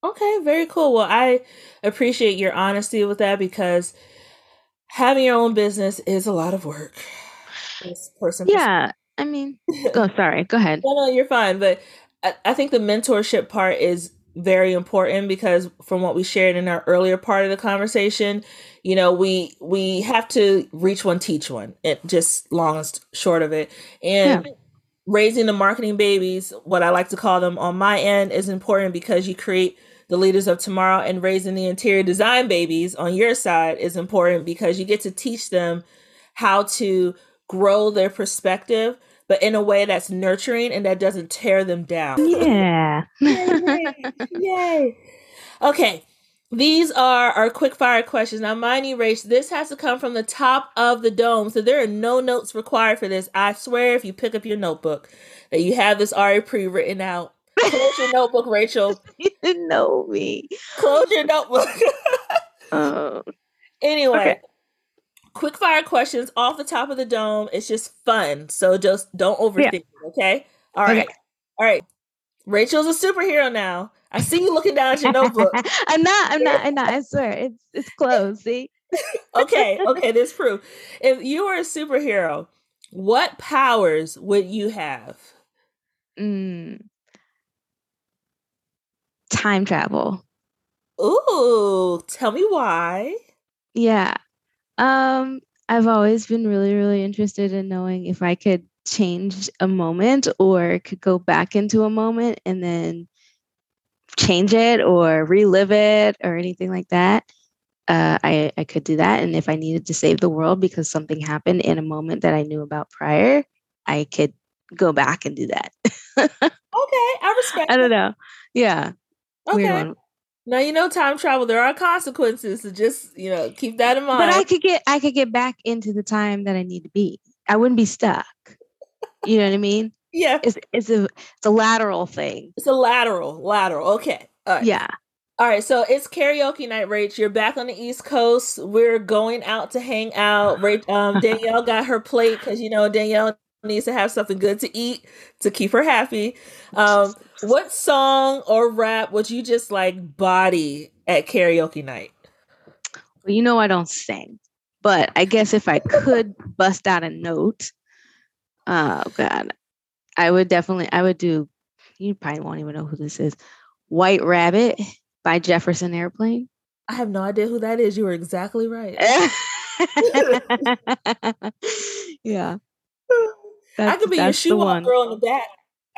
Okay, very cool. Well, I appreciate your honesty with that because having your own business is a lot of work. Person, yeah. I mean, go. Sorry, go ahead. no, no, you're fine. But I, I think the mentorship part is very important because from what we shared in our earlier part of the conversation, you know, we we have to reach one, teach one. It just long short of it, and. Yeah raising the marketing babies, what I like to call them on my end, is important because you create the leaders of tomorrow and raising the interior design babies on your side is important because you get to teach them how to grow their perspective but in a way that's nurturing and that doesn't tear them down. Yeah. Yay. Yay. Okay. These are our quick fire questions. Now, mind you, Rach, this has to come from the top of the dome. So there are no notes required for this. I swear, if you pick up your notebook, that you have this already pre written out. Close your notebook, Rachel. You know me. Close your notebook. oh. Anyway, okay. Quick fire questions off the top of the dome. It's just fun. So just don't overthink yeah. it, okay? All right. Okay. All right. Rachel's a superhero now. I see you looking down at your notebook. I'm not, I'm not, I'm not. I swear. It's it's closed. See? okay, okay, this proof. If you were a superhero, what powers would you have? Mm time travel. Ooh, tell me why. Yeah. Um I've always been really really interested in knowing if I could change a moment or could go back into a moment and then change it or relive it or anything like that. Uh, I, I could do that. And if I needed to save the world because something happened in a moment that I knew about prior, I could go back and do that. okay, I respect. I don't know. Yeah. Okay. Now you know time travel. There are consequences, so just you know keep that in mind. But I could get I could get back into the time that I need to be. I wouldn't be stuck. You know what I mean? Yeah. It's it's a it's a lateral thing. It's a lateral lateral. Okay. All right. Yeah. All right, so it's karaoke night, Rach. You're back on the East Coast. We're going out to hang out. Rach, um, Danielle got her plate because you know Danielle needs to have something good to eat to keep her happy. Um, what song or rap would you just like body at karaoke night? Well, you know I don't sing, but I guess if I could bust out a note, oh god, I would definitely I would do. You probably won't even know who this is. White Rabbit by Jefferson Airplane. I have no idea who that is. You were exactly right. yeah. That's, I could be your shoe up girl in the back.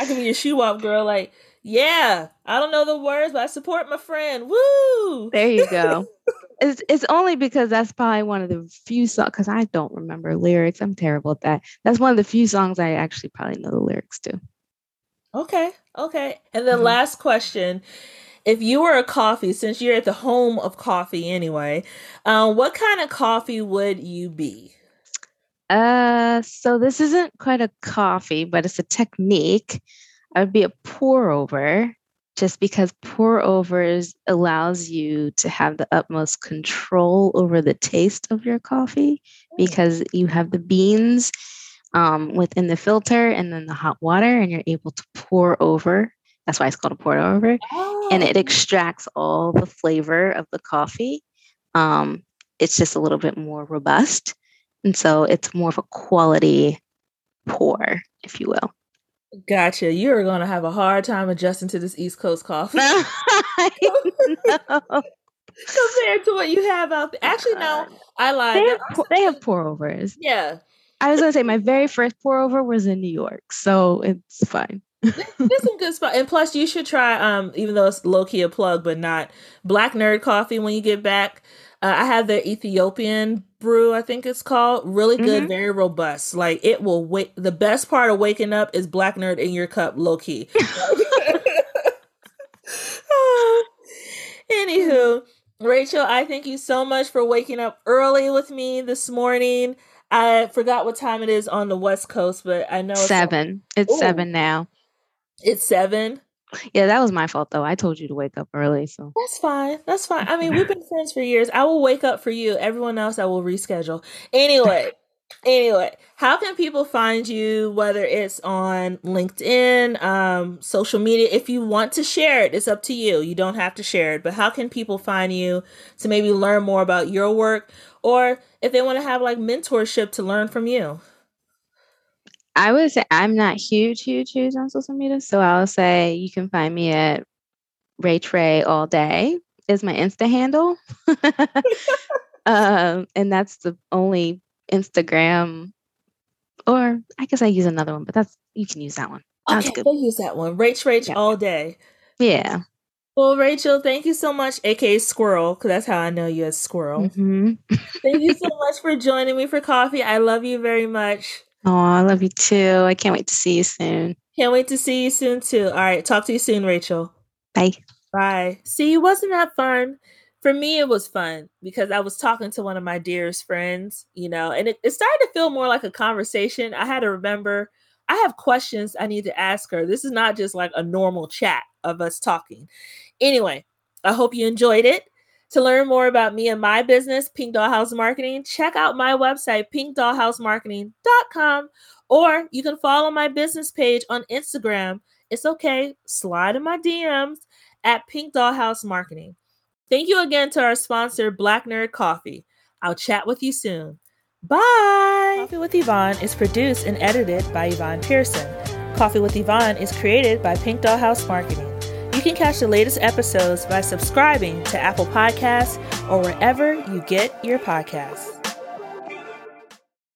I could be a shoe up girl, like, yeah, I don't know the words, but I support my friend. Woo! There you go. it's it's only because that's probably one of the few songs because I don't remember lyrics. I'm terrible at that. That's one of the few songs I actually probably know the lyrics to. Okay, okay. And then mm-hmm. last question. If you were a coffee, since you're at the home of coffee anyway, uh, what kind of coffee would you be? Uh, so this isn't quite a coffee, but it's a technique. I would be a pour over just because pour overs allows you to have the utmost control over the taste of your coffee because you have the beans um, within the filter and then the hot water, and you're able to pour over. That's why it's called a pour over. Oh. And it oh. extracts all the flavor of the coffee. Um, it's just a little bit more robust. And so it's more of a quality pour, if you will. Gotcha. You're going to have a hard time adjusting to this East Coast coffee. Compared to what you have out there. Actually, no, I lied. They have, they have pour overs. Yeah. I was going to say my very first pour over was in New York. So it's fine. There's some good spot, and plus you should try. Um, even though it's low key a plug, but not BlackNerd Coffee when you get back. Uh, I have the Ethiopian brew, I think it's called. Really good, mm-hmm. very robust. Like it will wake. The best part of waking up is BlackNerd in your cup, low key. Anywho, Rachel, I thank you so much for waking up early with me this morning. I forgot what time it is on the West Coast, but I know it's seven. It's, it's seven now. It's seven. Yeah, that was my fault though. I told you to wake up early, so that's fine. That's fine. I mean, we've been friends for years. I will wake up for you. Everyone else, I will reschedule. Anyway, anyway, how can people find you? Whether it's on LinkedIn, um, social media. If you want to share it, it's up to you. You don't have to share it. But how can people find you to maybe learn more about your work, or if they want to have like mentorship to learn from you? I would say I'm not huge, huge, huge on social media. So I'll say you can find me at Ray Trey all day is my Insta handle. um, and that's the only Instagram, or I guess I use another one, but that's you can use that one. That's okay, good. we'll use that one. Rach Rach yeah. all day. Yeah. Well, Rachel, thank you so much, aka Squirrel, because that's how I know you as Squirrel. Mm-hmm. thank you so much for joining me for coffee. I love you very much. Oh, I love you too. I can't wait to see you soon. Can't wait to see you soon too. All right, talk to you soon, Rachel. Bye. Bye. See, wasn't that fun? For me, it was fun because I was talking to one of my dearest friends, you know, and it, it started to feel more like a conversation. I had to remember I have questions I need to ask her. This is not just like a normal chat of us talking. Anyway, I hope you enjoyed it. To learn more about me and my business, Pink Dollhouse Marketing, check out my website, pinkdollhousemarketing.com, or you can follow my business page on Instagram. It's okay, slide in my DMs at Pink Dollhouse Marketing. Thank you again to our sponsor, BlackNerd Coffee. I'll chat with you soon. Bye. Coffee with Yvonne is produced and edited by Yvonne Pearson. Coffee with Yvonne is created by Pink Dollhouse Marketing. You can catch the latest episodes by subscribing to Apple Podcasts or wherever you get your podcasts.